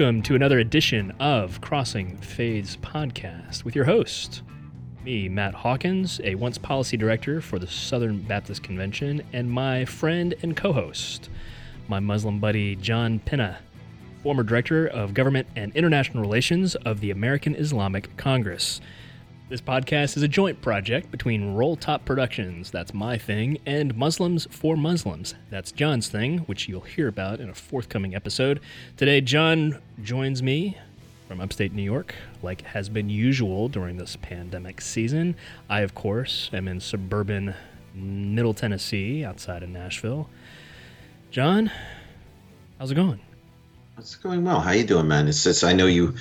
welcome to another edition of Crossing Faiths podcast with your host, me, Matt Hawkins, a once policy director for the Southern Baptist Convention, and my friend and co host, my Muslim buddy John Pinna, former director of government and international relations of the American Islamic Congress. This podcast is a joint project between Roll Top Productions, that's my thing, and Muslims for Muslims, that's John's thing, which you'll hear about in a forthcoming episode. Today, John joins me from upstate New York, like has been usual during this pandemic season. I, of course, am in suburban Middle Tennessee, outside of Nashville. John, how's it going? It's going well. How you doing, man? It's just I know you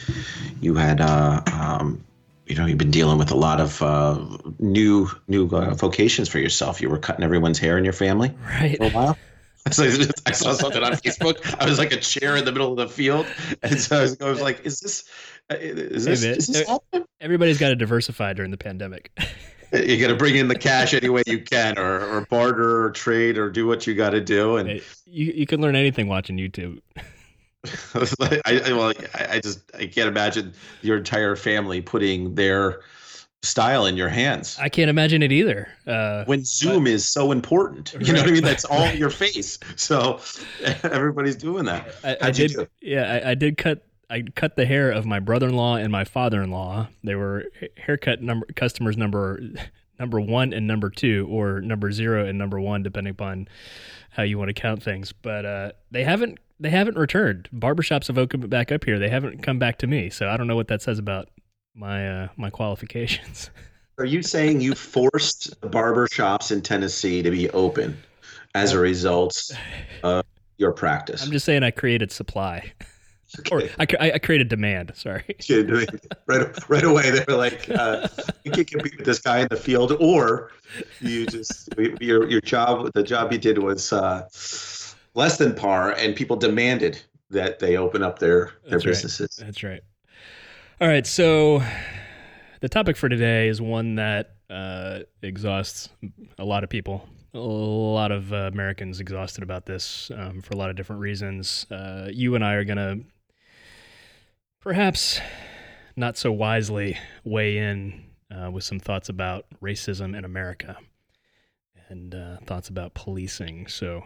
you had uh, um, you know you've been dealing with a lot of uh, new new uh, vocations for yourself. You were cutting everyone's hair in your family Right. for a while. So I saw something on Facebook. I was like a chair in the middle of the field, and so I was, I was like, "Is this? uh, Is this? man. Is this happening? Everybody's got to diversify during the pandemic. You got to bring in the cash any way you can, or, or barter, or trade, or do what you got to do." And Hey, you, you can learn anything watching YouTube. I, like- I, I- well, I, just I can't imagine your entire family putting their style in your hands I can't imagine it either. Uh, when Zoom is so important. You know what I mean? That's all your face. So everybody's doing that. I, I did. do? Yeah, I, I did cut. I cut the hair of my brother-in-law and my father-in-law. They were haircut number customers number number one and number two, or number zero and number one, depending upon how you want to count things. But uh, they haven't. They haven't returned. Barbershops have opened back up here. They haven't come back to me. So I don't know what that says about my uh, my qualifications. Are you saying you forced barber shops in Tennessee to be open as a result of your practice? I'm just saying I created supply, or I, I I created demand. Sorry. right, right away they were like, uh, "You can't compete with this guy in the field," or you just your your job. The job you did was uh, less than par, and people demanded that they open up their their That's right. businesses. That's right. All right. So the topic for today is one that uh, exhausts a lot of people. A lot of uh, Americans exhausted about this um, for a lot of different reasons. Uh, you and I are going to perhaps not so wisely weigh in uh, with some thoughts about racism in America and uh, thoughts about policing. So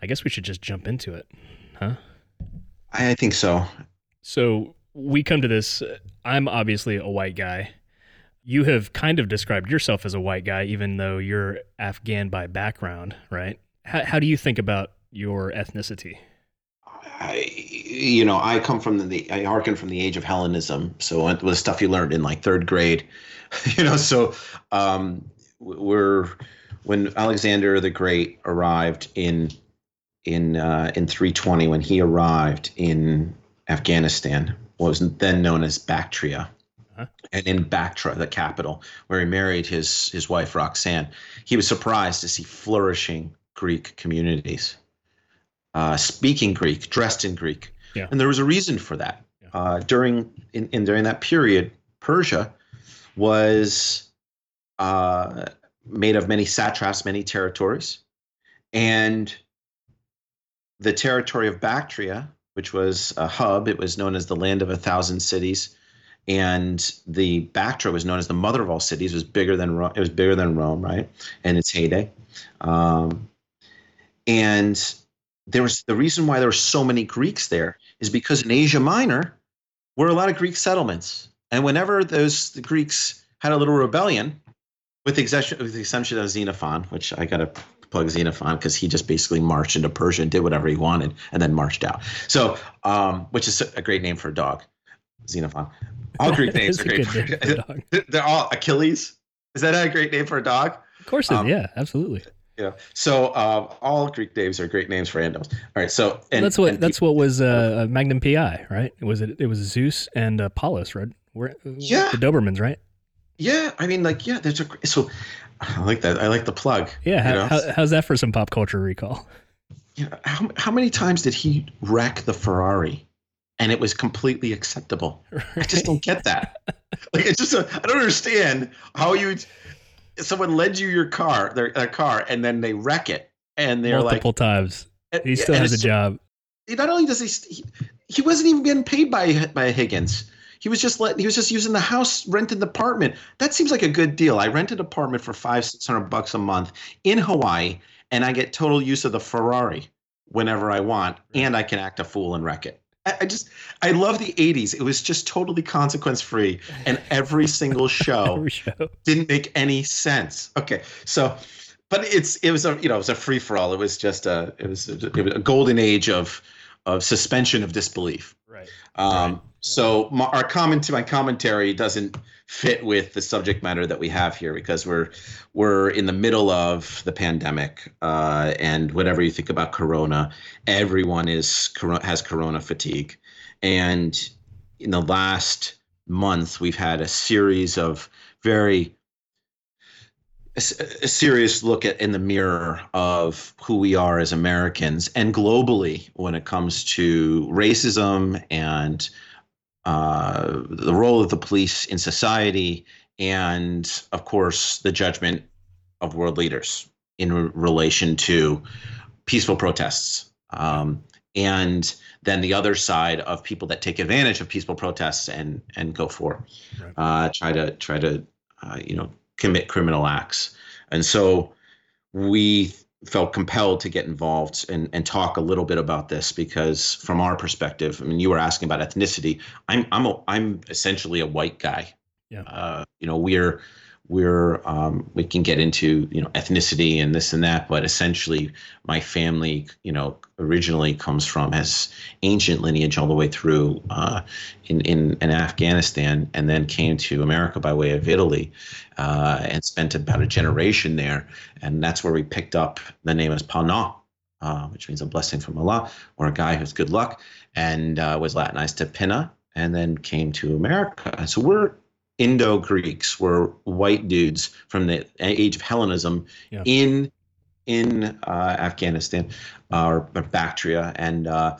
I guess we should just jump into it, huh? I, think so. So we come to this. I'm obviously a white guy. You have kind of described yourself as a white guy, even though you're Afghan by background, right? How, how do you think about your ethnicity? I, you know, I come from the, I hearken from the age of Hellenism. So it was stuff you learned in like third grade, you know. So um, we're when Alexander the Great arrived in in uh, in 320, when he arrived in Afghanistan, what was then known as Bactria, Uh-huh. and in Bactra, the capital, where he married his his wife Roxanne, he was surprised to see flourishing Greek communities uh, speaking Greek, dressed in Greek, Yeah. and there was a reason for that. Yeah. Uh, during in, in during that period, Persia was uh, made of many satraps, many territories, and the territory of Bactria, which was a hub, it was known as the land of a thousand cities, and the Bactria was known as the mother of all cities. It was bigger than Rome, it was bigger than Rome, right? In its heyday, um, and there was the reason why there were so many Greeks there is because in Asia Minor were a lot of Greek settlements, and whenever those the Greeks had a little rebellion, with the exception, with the exception of Xenophon, which I got to plug Xenophon because he just basically marched into Persia and did whatever he wanted, and then marched out. So, um, which is a great name for a dog, Xenophon. All Greek names are great. for dog. They're all Achilles. Is that a great name for a dog? Of course. Um, yeah, absolutely. Yeah. So uh, all Greek names are great names for animals. All right. So and that's what and that's what was uh, Magnum PI, right? It was it, it was Zeus and Apollos, right? Where, Yeah. the Dobermans, right? Yeah, I mean, like, yeah, there's a so I like that. I like the plug. Yeah. How, how, how's that for some pop culture recall? You know, how how many times did he wreck the Ferrari, and it was completely acceptable? I just don't get that. Like, it's just I don't understand how you someone lends you your car, their, their car, and then they wreck it, and they're multiple times. like, He still and has a it's- job. not only does he, he he wasn't even getting paid by by Higgins. He was just let he was just using the house rented the apartment. That seems like a good deal. I rent an apartment for five six hundred bucks a month in Hawaii, and I get total use of the Ferrari whenever I want, and I can act a fool and wreck it. I, just I love the '80s. It was just totally consequence free, and every single show, Every show. didn't make any sense. Okay, so but it's it was a you know it was a free for all. It was just a it was a, it was a golden age of of suspension of disbelief. Right. Um, Right. So my, our comment to my commentary doesn't fit with the subject matter that we have here because we're we're in the middle of the pandemic uh, and whatever you think about Corona, everyone is has Corona fatigue, and in the last month we've had a series of very a serious look at in the mirror of who we are as Americans and globally when it comes to racism and uh, the role of the police in society, and of course the judgment of world leaders in re- relation to peaceful protests. Um, and then the other side of people that take advantage of peaceful protests and and go for Right. uh, try to try to uh, you know commit criminal acts. And so we felt compelled to get involved and, and talk a little bit about this because from our perspective, I mean, you were asking about ethnicity. I'm I'm a, I'm essentially a white guy. Yeah. Uh, you know, we're we're um, we can get into you know ethnicity and this and that, but essentially, my family, you know, originally comes from has ancient lineage all the way through uh, in, in in Afghanistan, and then came to America by way of Italy, uh, and spent about a generation there, and that's where we picked up the name as Pana, uh, which means a blessing from Allah, or a guy who's good luck, and uh, was Latinized to Pinna, and then came to America. So we're Indo Greeks, we're white dudes from the age of Hellenism Yeah. in in uh, Afghanistan, uh, or, or Bactria, and uh,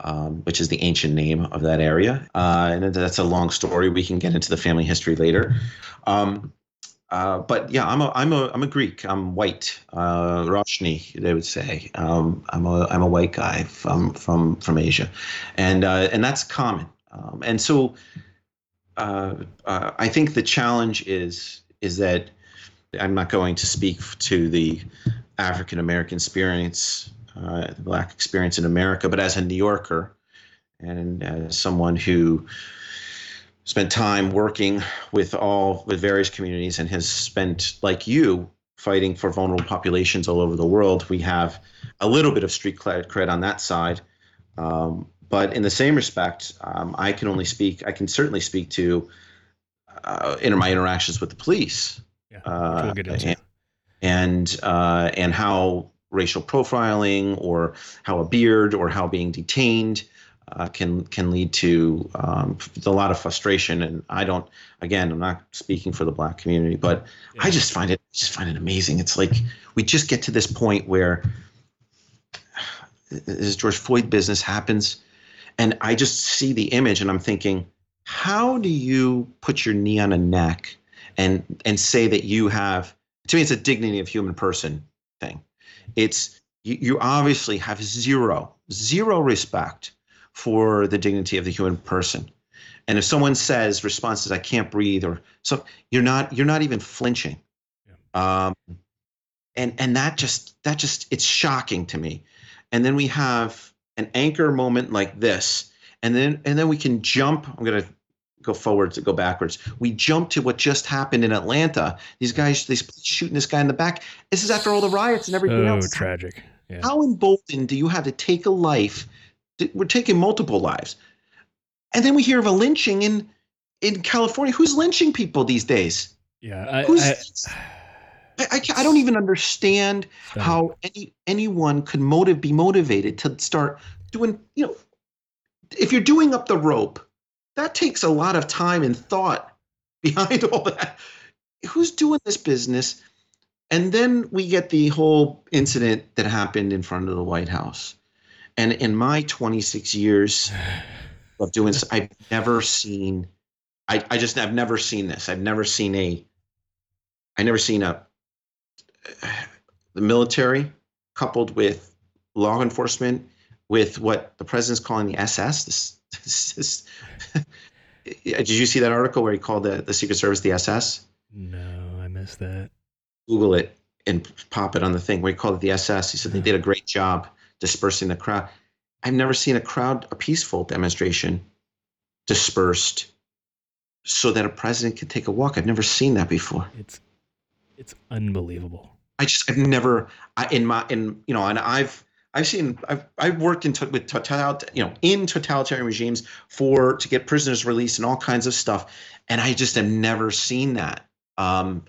um, which is the ancient name of that area. Uh, and that's a long story. We can get into the family history later. Um, uh, but yeah, I'm a I'm a I'm a Greek. I'm white. Uh, Roshni, they would say. Um, I'm a I'm a white guy from from from Asia, and uh, and that's common. Um, and so, uh, uh, I think the challenge is is that I'm not going to speak to the African American experience, uh, the Black experience in America, but as a New Yorker and as someone who spent time working with all with various communities and has spent like you fighting for vulnerable populations all over the world we have a little bit of street cred, on that side. Um, but in the same respect um, i can only speak i can certainly speak to uh, in my interactions with the police Yeah. uh, we'll get into. and and, uh, and how racial profiling or how a beard or how being detained uh, can can lead to um, a lot of frustration. And I don't, again, I'm not speaking for the black community, but I just find it just find it amazing. It's like we just get to this point where this George Floyd business happens, and I just see the image, and I'm thinking, how do you put your knee on a neck and and say that you have? To me, it's a dignity of human person thing. It's you, you obviously have zero zero respect for the dignity of the human person. And if someone says response is I can't breathe or so you're not you're not even flinching. Um, and and that just that just it's shocking to me. And then we have an anchor moment like this, and then and then we can jump. I'm gonna go forwards to go backwards. We jump to what just happened in Atlanta. These guys, police shooting this guy in the back. This is after all the riots and everything So else. tragic. Yeah. How emboldened do you have to take a life? We're taking multiple lives, and then we hear of a lynching in in California. Who's lynching people these days? Yeah. I, Who's I, I, I, I don't even understand how any anyone could motive be motivated to start doing. You know, if you're doing up the rope, that takes a lot of time and thought behind all that. Who's doing this business? And then we get the whole incident that happened in front of the White House. And in my 26 years of doing this, I've never seen, I, I just, I've never seen this. I've never seen a, I never seen a, the military coupled with law enforcement with what the president's calling the SS. This, this, this did you see that article where he called the, the Secret Service the SS? No, I missed that. Google it and pop it on the thing where he called it the SS. He said they did a great job dispersing the crowd. I've never seen a crowd, a peaceful demonstration, dispersed so that a president could take a walk. I've never seen that before. It's it's unbelievable. I just I've never I in my in you know and I've I've seen I've I've worked in with total you know in totalitarian regimes for to get prisoners released and all kinds of stuff, and I just have never seen that. Um,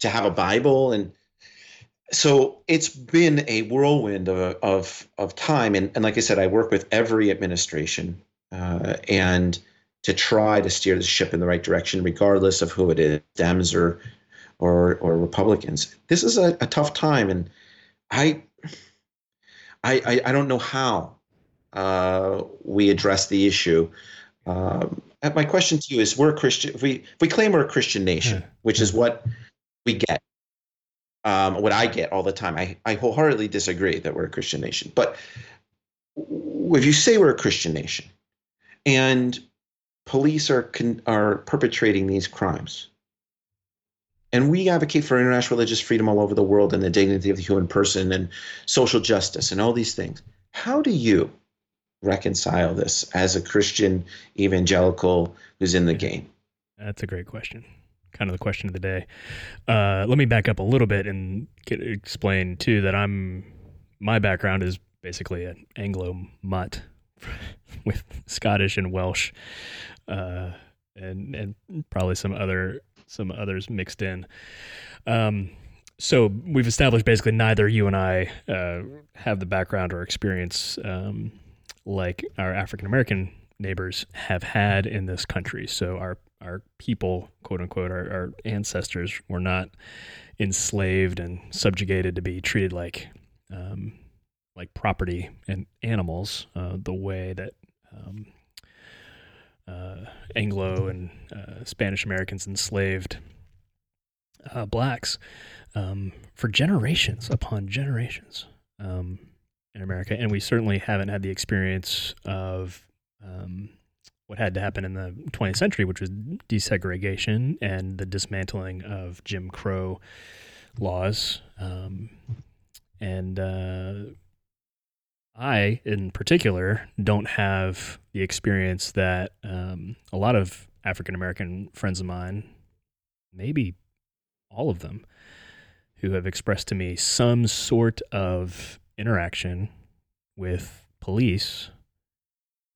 to have a Bible and so it's been a whirlwind of of of time, and and like I said, I work with every administration uh, and to try to steer the ship in the right direction, regardless of who it is, Dems or or or Republicans. This is a, a tough time, and I, I I don't know how uh, we address the issue. Um, my question to you is: We're a Christian. If we if we claim we're a Christian nation, yeah. which is what we get, um, what I get all the time. I I wholeheartedly disagree that we're a Christian nation. But if you say we're a Christian nation, and police are are perpetrating these crimes, and we advocate for international religious freedom all over the world and the dignity of the human person and social justice and all these things. How do you reconcile this as a Christian evangelical who's in the game? That's a great question. Kind of the question of the day. Uh, let me back up a little bit and get, explain too that I'm my background is basically an Anglo mutt with Scottish and Welsh, uh, and and probably some other some others mixed in. Um, so we've established basically neither you and I uh, have the background or experience um, like our African American neighbors have had in this country. So our our people, quote unquote, our, our ancestors were not enslaved and subjugated to be treated like um, like property and animals uh, the way that um, Anglo and uh, Spanish Americans enslaved uh, blacks um, for generations upon generations um, in America, and we certainly haven't had the experience of um, what had to happen in the 20th century, which was desegregation and the dismantling of Jim Crow laws. Um, and uh, I, in particular, don't have the experience that um, a lot of African American friends of mine, maybe all of them, who have expressed to me some sort of interaction with police,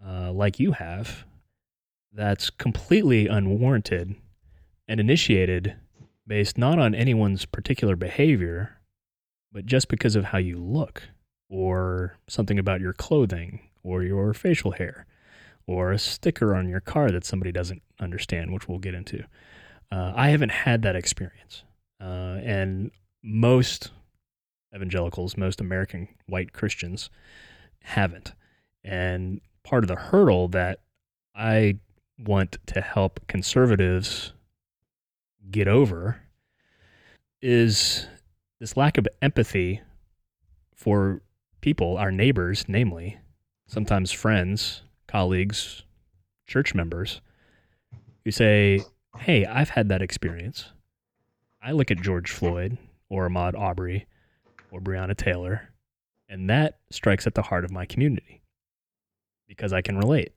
uh, like you have, that's completely unwarranted and initiated based not on anyone's particular behavior, but just because of how you look or something about your clothing or your facial hair or a sticker on your car that somebody doesn't understand, which we'll get into. Uh, I haven't had that experience. Uh, and most evangelicals, most American white Christians haven't. And part of the hurdle that I want to help conservatives get over is this lack of empathy for people, our neighbors, namely, sometimes friends, colleagues, church members, who say, Hey, I've had that experience. I look at George Floyd or Ahmaud Arbery or Breonna Taylor, and that strikes at the heart of my community because I can relate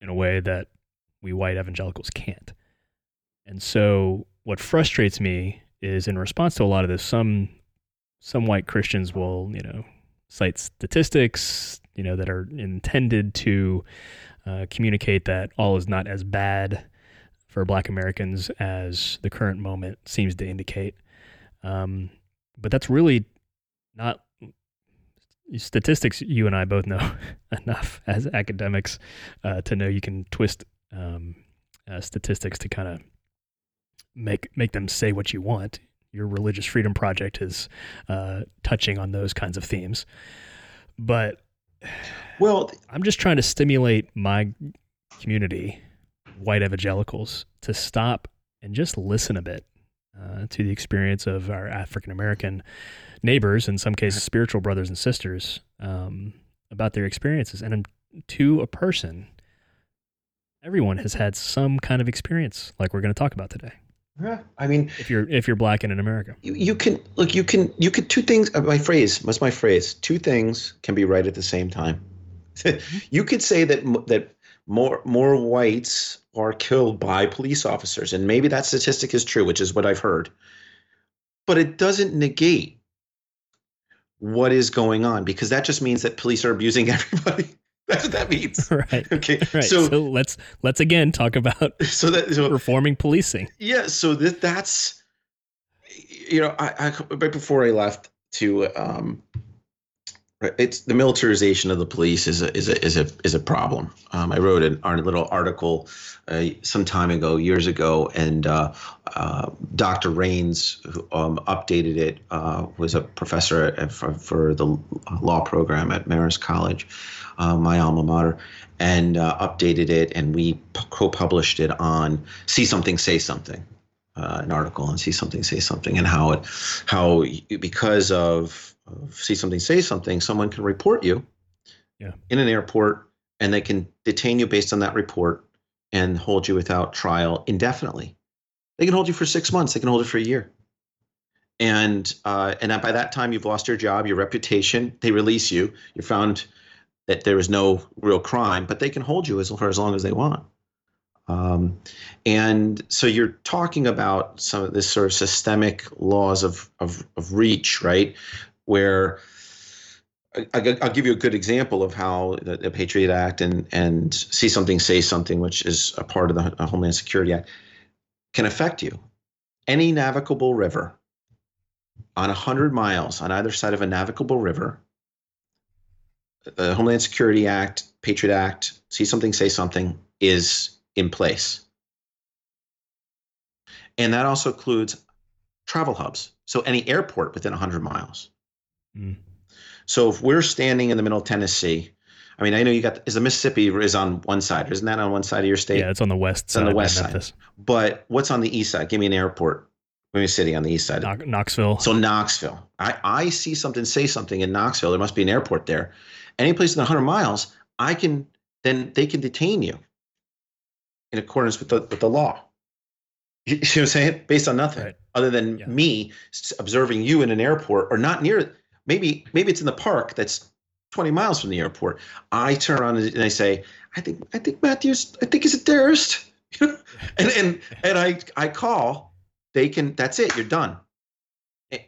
in a way that we white evangelicals can't. And so what frustrates me is in response to a lot of this, some some white Christians will, you know, cite statistics, you know, that are intended to uh, communicate that all is not as bad for Black Americans as the current moment seems to indicate. Um, but that's really not statistics. You and I both know enough as academics uh, to know you can twist um, uh, statistics to kind of make make them say what you want your religious freedom project is uh, touching on those kinds of themes. But well, I'm just trying to stimulate my community, white evangelicals, to stop and just listen a bit uh, to the experience of our African American neighbors, in some cases spiritual brothers and sisters, um, about their experiences. And to a person, everyone has had some kind of experience like we're going to talk about today. Yeah, I mean, if you're if you're black and in America, you, you can look. You can you could two things. Uh, my phrase. What's my phrase? Two things can be right at the same time. you could say that that more more whites are killed by police officers, and maybe that statistic is true, which is what I've heard. But it doesn't negate what is going on because that just means that police are abusing everybody. That's what that means. Right. Okay. Right. So, so, let's let's again talk about so that so, reforming policing. Yeah. So that that's you know I, I right before I left to um it's the militarization of the police is a is a is a is a problem. Um, I wrote an, a little article uh, some time ago, years ago, and uh, uh, Dr. Rains, who um, updated it, uh, was a professor at, for, for, the law program at Marist College, uh, my alma mater, and uh, updated it, and we co-published it on "See Something, Say Something." an article on "See Something, Say Something" and how it, how because of see something, say something, someone can report you yeah. in an airport and they can detain you based on that report and hold you without trial indefinitely. They can hold you for six months. They can hold you for a year. And uh, and by that time, you've lost your job, your reputation. They release you. You're found that there is no real crime, but they can hold you as for as long as they want. Um, and so you're talking about some of this sort of systemic laws of, of, of reach, right? Where I, will give you a good example of how the, the, Patriot Act and and see something, say something, which is a part of the Homeland Security Act, can affect you. Any navigable river on 100 miles on either side of a navigable river, the Homeland Security Act, Patriot Act, see something, say something is in place. And that also includes travel hubs. So any airport within 100 miles. Mm. So if we're standing in the middle of Tennessee, I mean, I know you got is the Mississippi is on one side, isn't that on one side of your state? Yeah, it's on the west. It's on the west side. But what's on the east side? Give me an airport. Give me a city on the east side. Knoxville. So Knoxville. I I see something, say something in Knoxville. There must be an airport there. Any place within 100 miles, I can then they can detain you in accordance with the with the law. You see what I'm saying? Based on nothing right. other than yeah. me observing you in an airport or not near maybe maybe it's in the park that's 20 miles from the airport. I turn around and I say, I think I think Matthews, I think he's a terrorist. and and and I I call, they can that's it, you're done.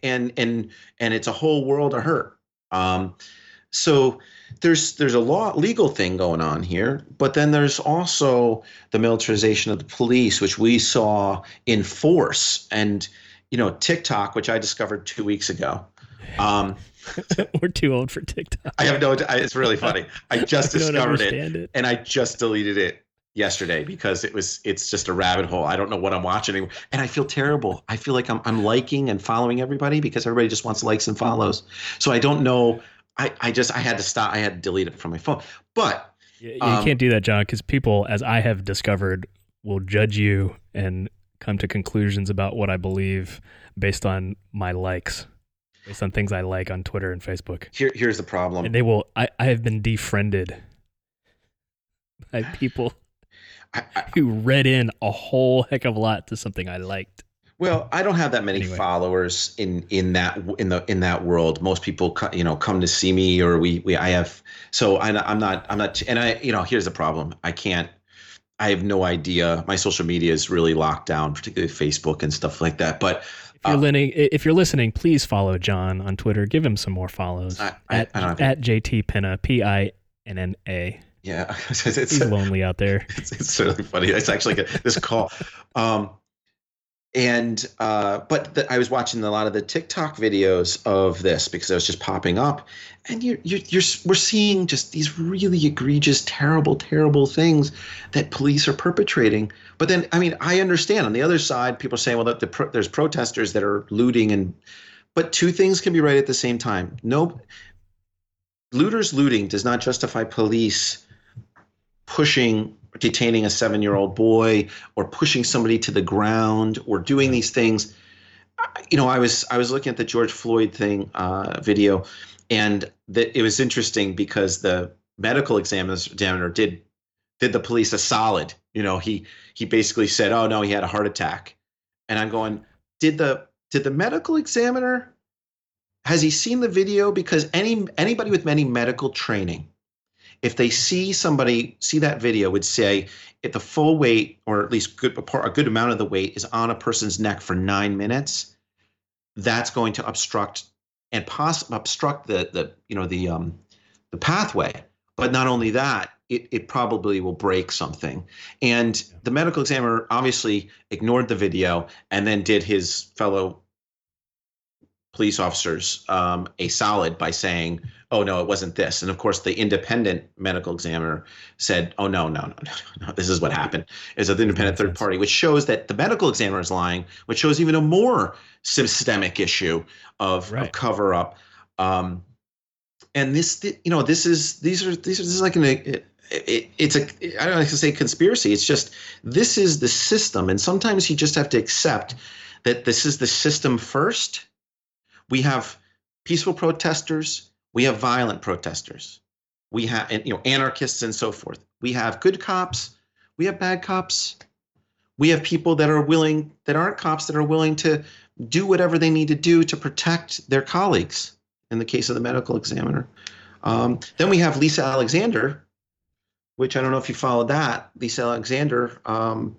And and and it's a whole world of hurt. Um, so there's there's a law legal thing going on here, but then there's also the militarization of the police, which we saw in force. And you know, TikTok, which I discovered two weeks ago, um, We're too old for TikTok. I have no. It's really funny. I just I discovered it, it, and I just deleted it yesterday because it was. It's just a rabbit hole. I don't know what I'm watching, anymore. and I feel terrible. I feel like I'm I'm liking and following everybody because everybody just wants likes and follows. So I don't know. I I just I had to stop. I had to delete it from my phone. But you, you um, can't do that, John, because people, as I have discovered, will judge you and come to conclusions about what I believe based on my likes based on things I like on Twitter and Facebook. Here, here's the problem. And they will. I, I have been defriended by people I, I, who read in a whole heck of a lot to something I liked. Well, I don't have that many anyway. followers in in that in the in that world. Most people, you know, come to see me, or we we I have. So I, I'm not I'm not, and I you know here's the problem. I can't. I have no idea. My social media is really locked down, particularly Facebook and stuff like that. But you're, uh, listening, if you're listening, please follow John on Twitter. Give him some more follows I, I, at, I at JT Pinna, P I N N A. Yeah, it's, he's lonely out there. It's, it's really funny. It's actually a, this call. Um, and uh, but the, I was watching a lot of the TikTok videos of this because it was just popping up, and you're, you're, you're we're seeing just these really egregious, terrible, terrible things that police are perpetrating. But then, I mean, I understand on the other side, people are saying, well, the pro- there's protesters that are looting, and but two things can be right at the same time. No, looters looting does not justify police pushing detaining a seven year old boy or pushing somebody to the ground or doing these things. you know, I was I was looking at the George Floyd thing uh, video, and the, it was interesting because the medical examiner did did the police a solid. You know, he he basically said, "Oh no, he had a heart attack," and I'm going, "Did the did the medical examiner has he seen the video? Because any anybody with any medical training, if they see somebody see that video, would say if the full weight or at least good a good amount of the weight is on a person's neck for nine minutes, that's going to obstruct and poss- obstruct the the you know the um the pathway. But not only that, it, it probably will break something. And the medical examiner obviously ignored the video and then did his fellow police officers um, a solid by saying, "Oh no, it wasn't this." And of course, the independent medical examiner said, "Oh no, no, no, no, no. This is what happened." Is an independent third party, which shows that the medical examiner is lying, which shows even a more systemic issue of, right. of cover up. Um, and this, you know, this is these are these are this is like an it, it, it's a I don't like to say conspiracy. It's just this is the system, and sometimes you just have to accept that this is the system first we have peaceful protesters, we have violent protesters, we have you know anarchists and so forth. We have good cops, we have bad cops. We have people that are willing that aren't cops that are willing to do whatever they need to do to protect their colleagues. In the case of the medical examiner, um, then we have Lisa Alexander, which I don't know if you followed that. Lisa Alexander, um,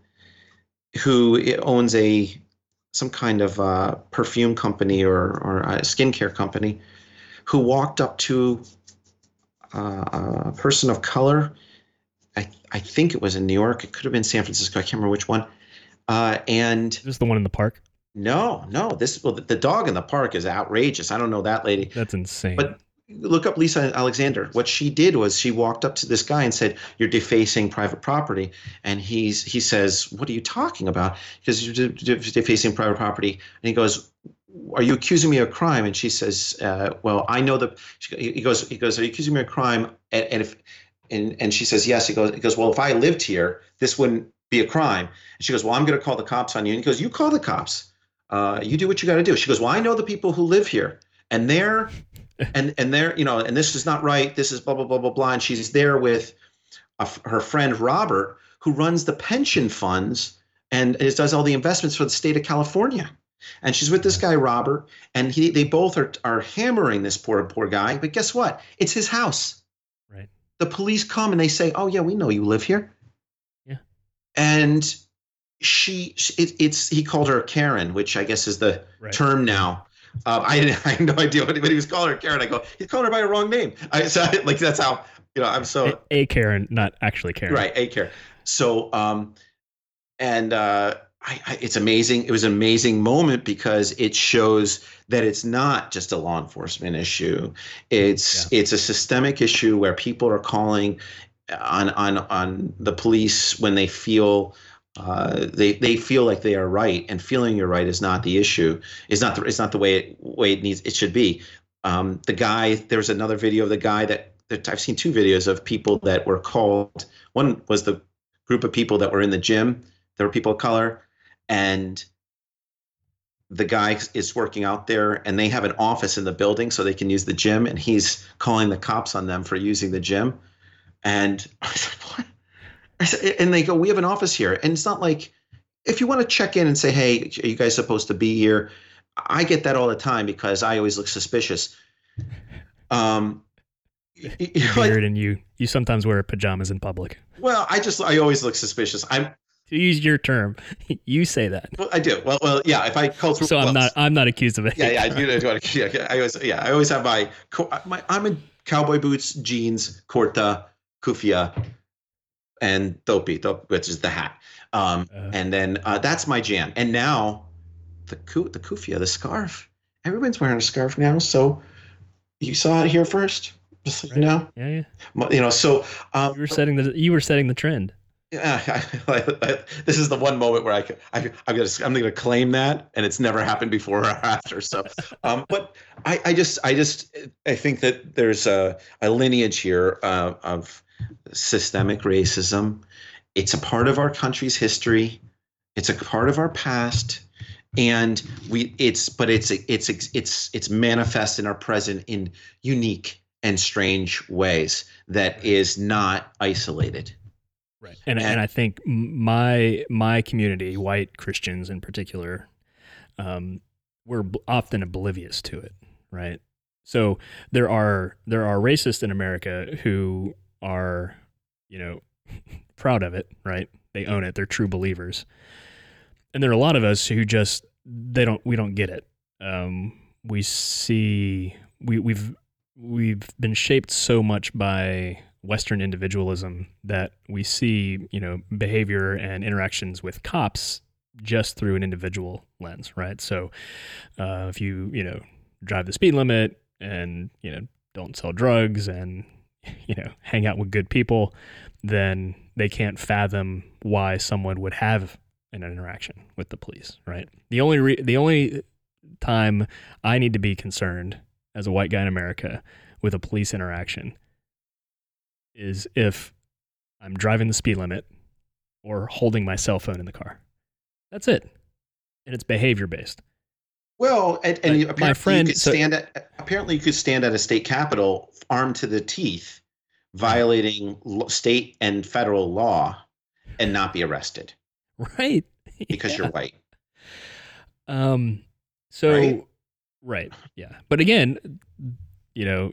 who owns a some kind of uh, perfume company or, or a skincare company who walked up to uh, a person of color. I, I think it was in New York. It could have been San Francisco. I can't remember which one. Uh, and this is the one in the park. No, no. This well, the dog in the park is outrageous. I don't know that lady. That's insane. But look up Lisa Alexander. What she did was she walked up to this guy and said, "You're defacing private property." And he's he says, "What are you talking about?" Because you're defacing private property. And he goes, "Are you accusing me of crime?" And she says, uh, "Well, I know the." He goes, "He goes, are you accusing me of crime?" And, and if and and she says, "Yes." He goes, "He goes, well, if I lived here, this wouldn't be a crime." And she goes, "Well, I'm going to call the cops on you." And he goes, "You call the cops. Uh, you do what you got to do." She goes, "Well, I know the people who live here." and they're and and they're you know and this is not right this is blah blah blah blah blah and she's there with a, her friend robert who runs the pension funds and does all the investments for the state of california. And she's with this guy robert and he they both are are hammering this poor poor guy but guess what? It's his house. Right. The police come and they say oh yeah we know you live here. Yeah. And she it, it's he called her karen which i guess is the right. term now um, I, I had no idea what, he was calling her Karen. I go, he's calling her by a wrong name. I, so I, like that's how you know I'm so a, a, Karen, not actually Karen. Right, a Karen. So um, and uh, I, I, it's amazing. It was an amazing moment because it shows that it's not just a law enforcement issue. It's yeah. it's a systemic issue where people are calling on on on the police when they feel uh, they they feel like they are right, and feeling you're right is not the issue. Is not the it's not the way it way it needs it should be. Um, the guy there's another video of the guy that, that I've seen two videos of people that were called. One was the group of people that were in the gym. There were people of color, and the guy is working out there, and they have an office in the building so they can use the gym, and he's calling the cops on them for using the gym. And I was like, what? And they go, "We have an office here," and it's not like if you want to check in and say, "Hey, are you guys supposed to be here?" I get that all the time because I always look suspicious. Um, you beard and you you sometimes wear pajamas in public. Well, I just I always look suspicious. I'm to use your term, you say that. Well, I do. Well, well, yeah. If I culture, so I'm not I'm not accused of it. Yeah, yeah. You know, yeah, I always yeah I always have my, my I'm in cowboy boots, jeans, kurta, kufia, and Topi, which is the hat. Um, uh, and then uh, that's my jam. And now the the kufia, the scarf. Everyone's wearing a scarf now. So you saw it here first, just right. you know. Yeah, yeah. You know, so um, you were setting the you were setting the trend. Yeah, I, I, I, this is the one moment where I, I I'm gonna I'm gonna claim that, and it's never happened before or after. So, um, but I, I just I just I think that there's a, a lineage here uh, of systemic racism. It's a part of our country's history. It's a part of our past. and we it's but it's it's it's it's manifest in our present in unique and strange ways that is not isolated right and, and, and i think my my community white christians in particular um, we're often oblivious to it right so there are there are racists in america who are you know proud of it right they own it they're true believers and there are a lot of us who just they don't we don't get it. Um, we see we we've we've been shaped so much by Western individualism that we see you know behavior and interactions with cops just through an individual lens, right? So uh, if you you know drive the speed limit and you know don't sell drugs and you know hang out with good people, then they can't fathom why someone would have an interaction with the police, right? The only re- the only time I need to be concerned as a white guy in America with a police interaction is if I'm driving the speed limit or holding my cell phone in the car. That's it. And it's behavior based. Well, and, and apparently my friend, you could so, stand at apparently you could stand at a state capitol armed to the teeth violating state and federal law and not be arrested. Right. Because yeah. you're white. Um so right? right. Yeah. But again, you know,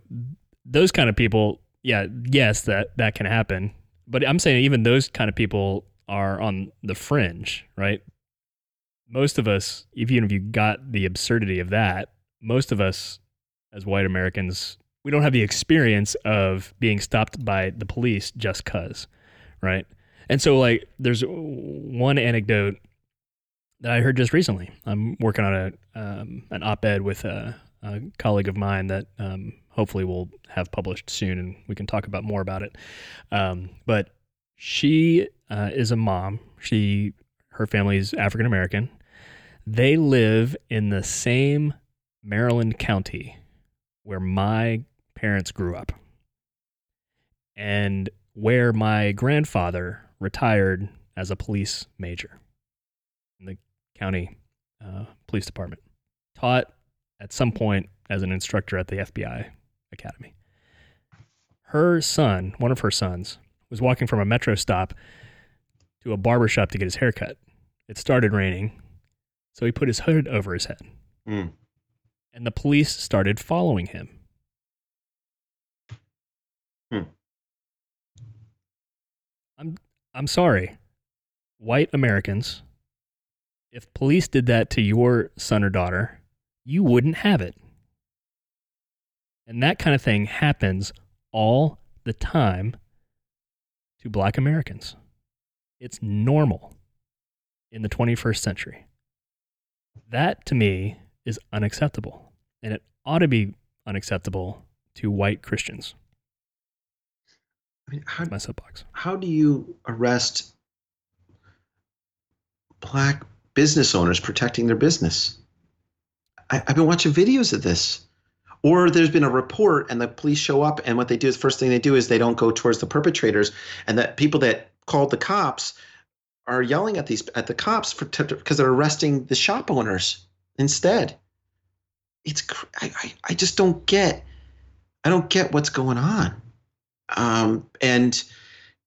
those kind of people, yeah, yes, that that can happen. But I'm saying even those kind of people are on the fringe, right? Most of us, even if you got the absurdity of that, most of us as white Americans, we don't have the experience of being stopped by the police just cuz, right? And so, like, there's one anecdote that I heard just recently. I'm working on a um, an op-ed with a, a, colleague of mine that um, hopefully will have published soon, and we can talk about more about it. Um, but she uh, is a mom. She her family is African American. They live in the same Maryland county where my parents grew up, and where my grandfather retired as a police major in the county uh, police department. Taught at some point as an instructor at the FBI academy. Her son, one of her sons, was walking from a metro stop to a barber shop to get his hair cut. It started raining, so he put his hood over his head. Mm. And the police started following him. Hmm. I'm I'm sorry, white Americans, if police did that to your son or daughter, you wouldn't have it. And that kind of thing happens all the time to black Americans. It's normal in the 21st century. That to me is unacceptable. And it ought to be unacceptable to white Christians. I mean, how, my soapbox. How do you arrest black business owners protecting their business? I, have been watching videos of this. Or there's been a report and the police show up and what they do is first thing they do is they don't go towards the perpetrators and that people that called the cops are yelling at these at the cops for because they're arresting the shop owners instead. It's I, I, I just don't get I don't get what's going on. Um, and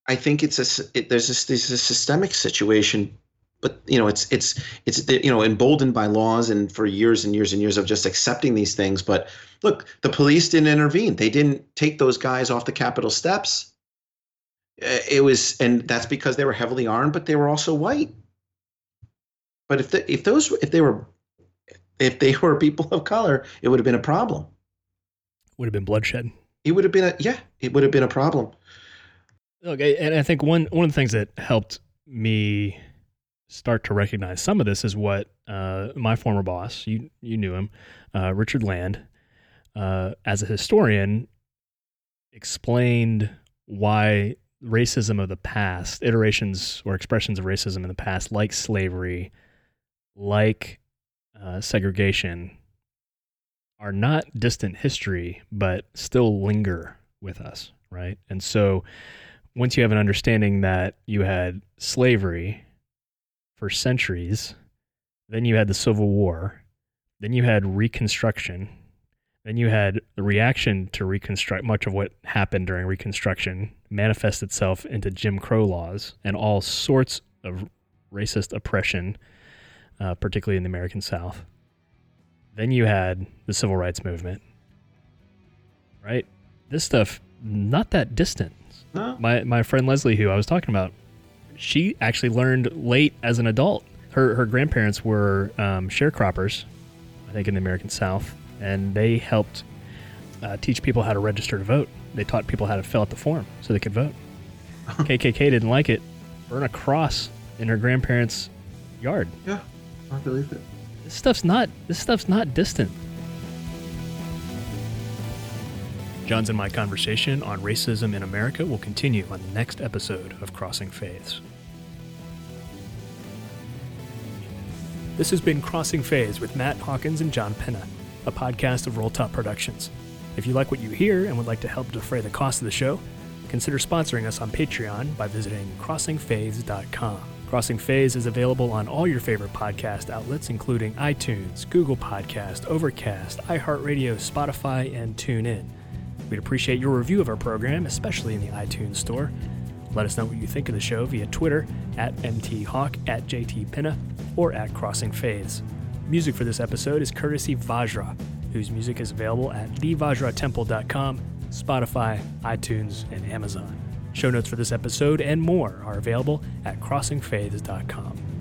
I think it's a it, there's this there's a systemic situation, but you know it's it's it's you know emboldened by laws and for years and years and years of just accepting these things. But look, the police didn't intervene. They didn't take those guys off the Capitol steps. Uh, it was, and that's because they were heavily armed, but they were also white. But if the, if those if they were if they were people of color, it would have been a problem. Would have been bloodshed it would have been a yeah, it would have been a problem. Okay, and I think one one of the things that helped me start to recognize some of this is what uh, my former boss, you you knew him, uh, Richard Land, uh, as a historian, explained why racism of the past, iterations or expressions of racism in the past, like slavery, like uh, segregation, are not distant history, but still linger with us, right? And so once you have an understanding that you had slavery for centuries Then you had the Civil War. Then you had Reconstruction. Then you had the reaction to Reconstruct. Much of what happened during Reconstruction manifest itself into Jim Crow laws and all sorts of racist oppression, uh, particularly in the American South. Then you had the Civil Rights Movement. Right? This stuff, not that distant. My, my friend Leslie, who I was talking about, she actually learned late as an adult. Her, her grandparents were um, sharecroppers, I think, in the American South, and they helped uh, teach people how to register to vote. They taught people how to fill out the form so they could vote. KKK didn't like it. Burn a cross in her grandparents' yard. Yeah, I believe it. This stuff's not this stuff's not distant. John's and my conversation on racism in America will continue on the next episode of Crossing Faiths. This has been Crossing Faiths with Matt Hawkins and John Penna, a podcast of Roll Top Productions. If you like what you hear and would like to help defray the cost of the show, consider sponsoring us on Patreon by visiting crossingfaiths.com. Crossing Faiths is available on all your favorite podcast outlets, including iTunes, Google Podcast, Overcast, iHeartRadio, Spotify, and TuneIn. We'd appreciate your review of our program, especially in the iTunes Store. Let us know what you think of the show via Twitter at mthawk, at jtpinna, or at Crossing Faiths. Music for this episode is courtesy Vajra, whose music is available at thevajratemple.com, Spotify, iTunes, and Amazon. Show notes for this episode and more are available at crossingfaiths.com.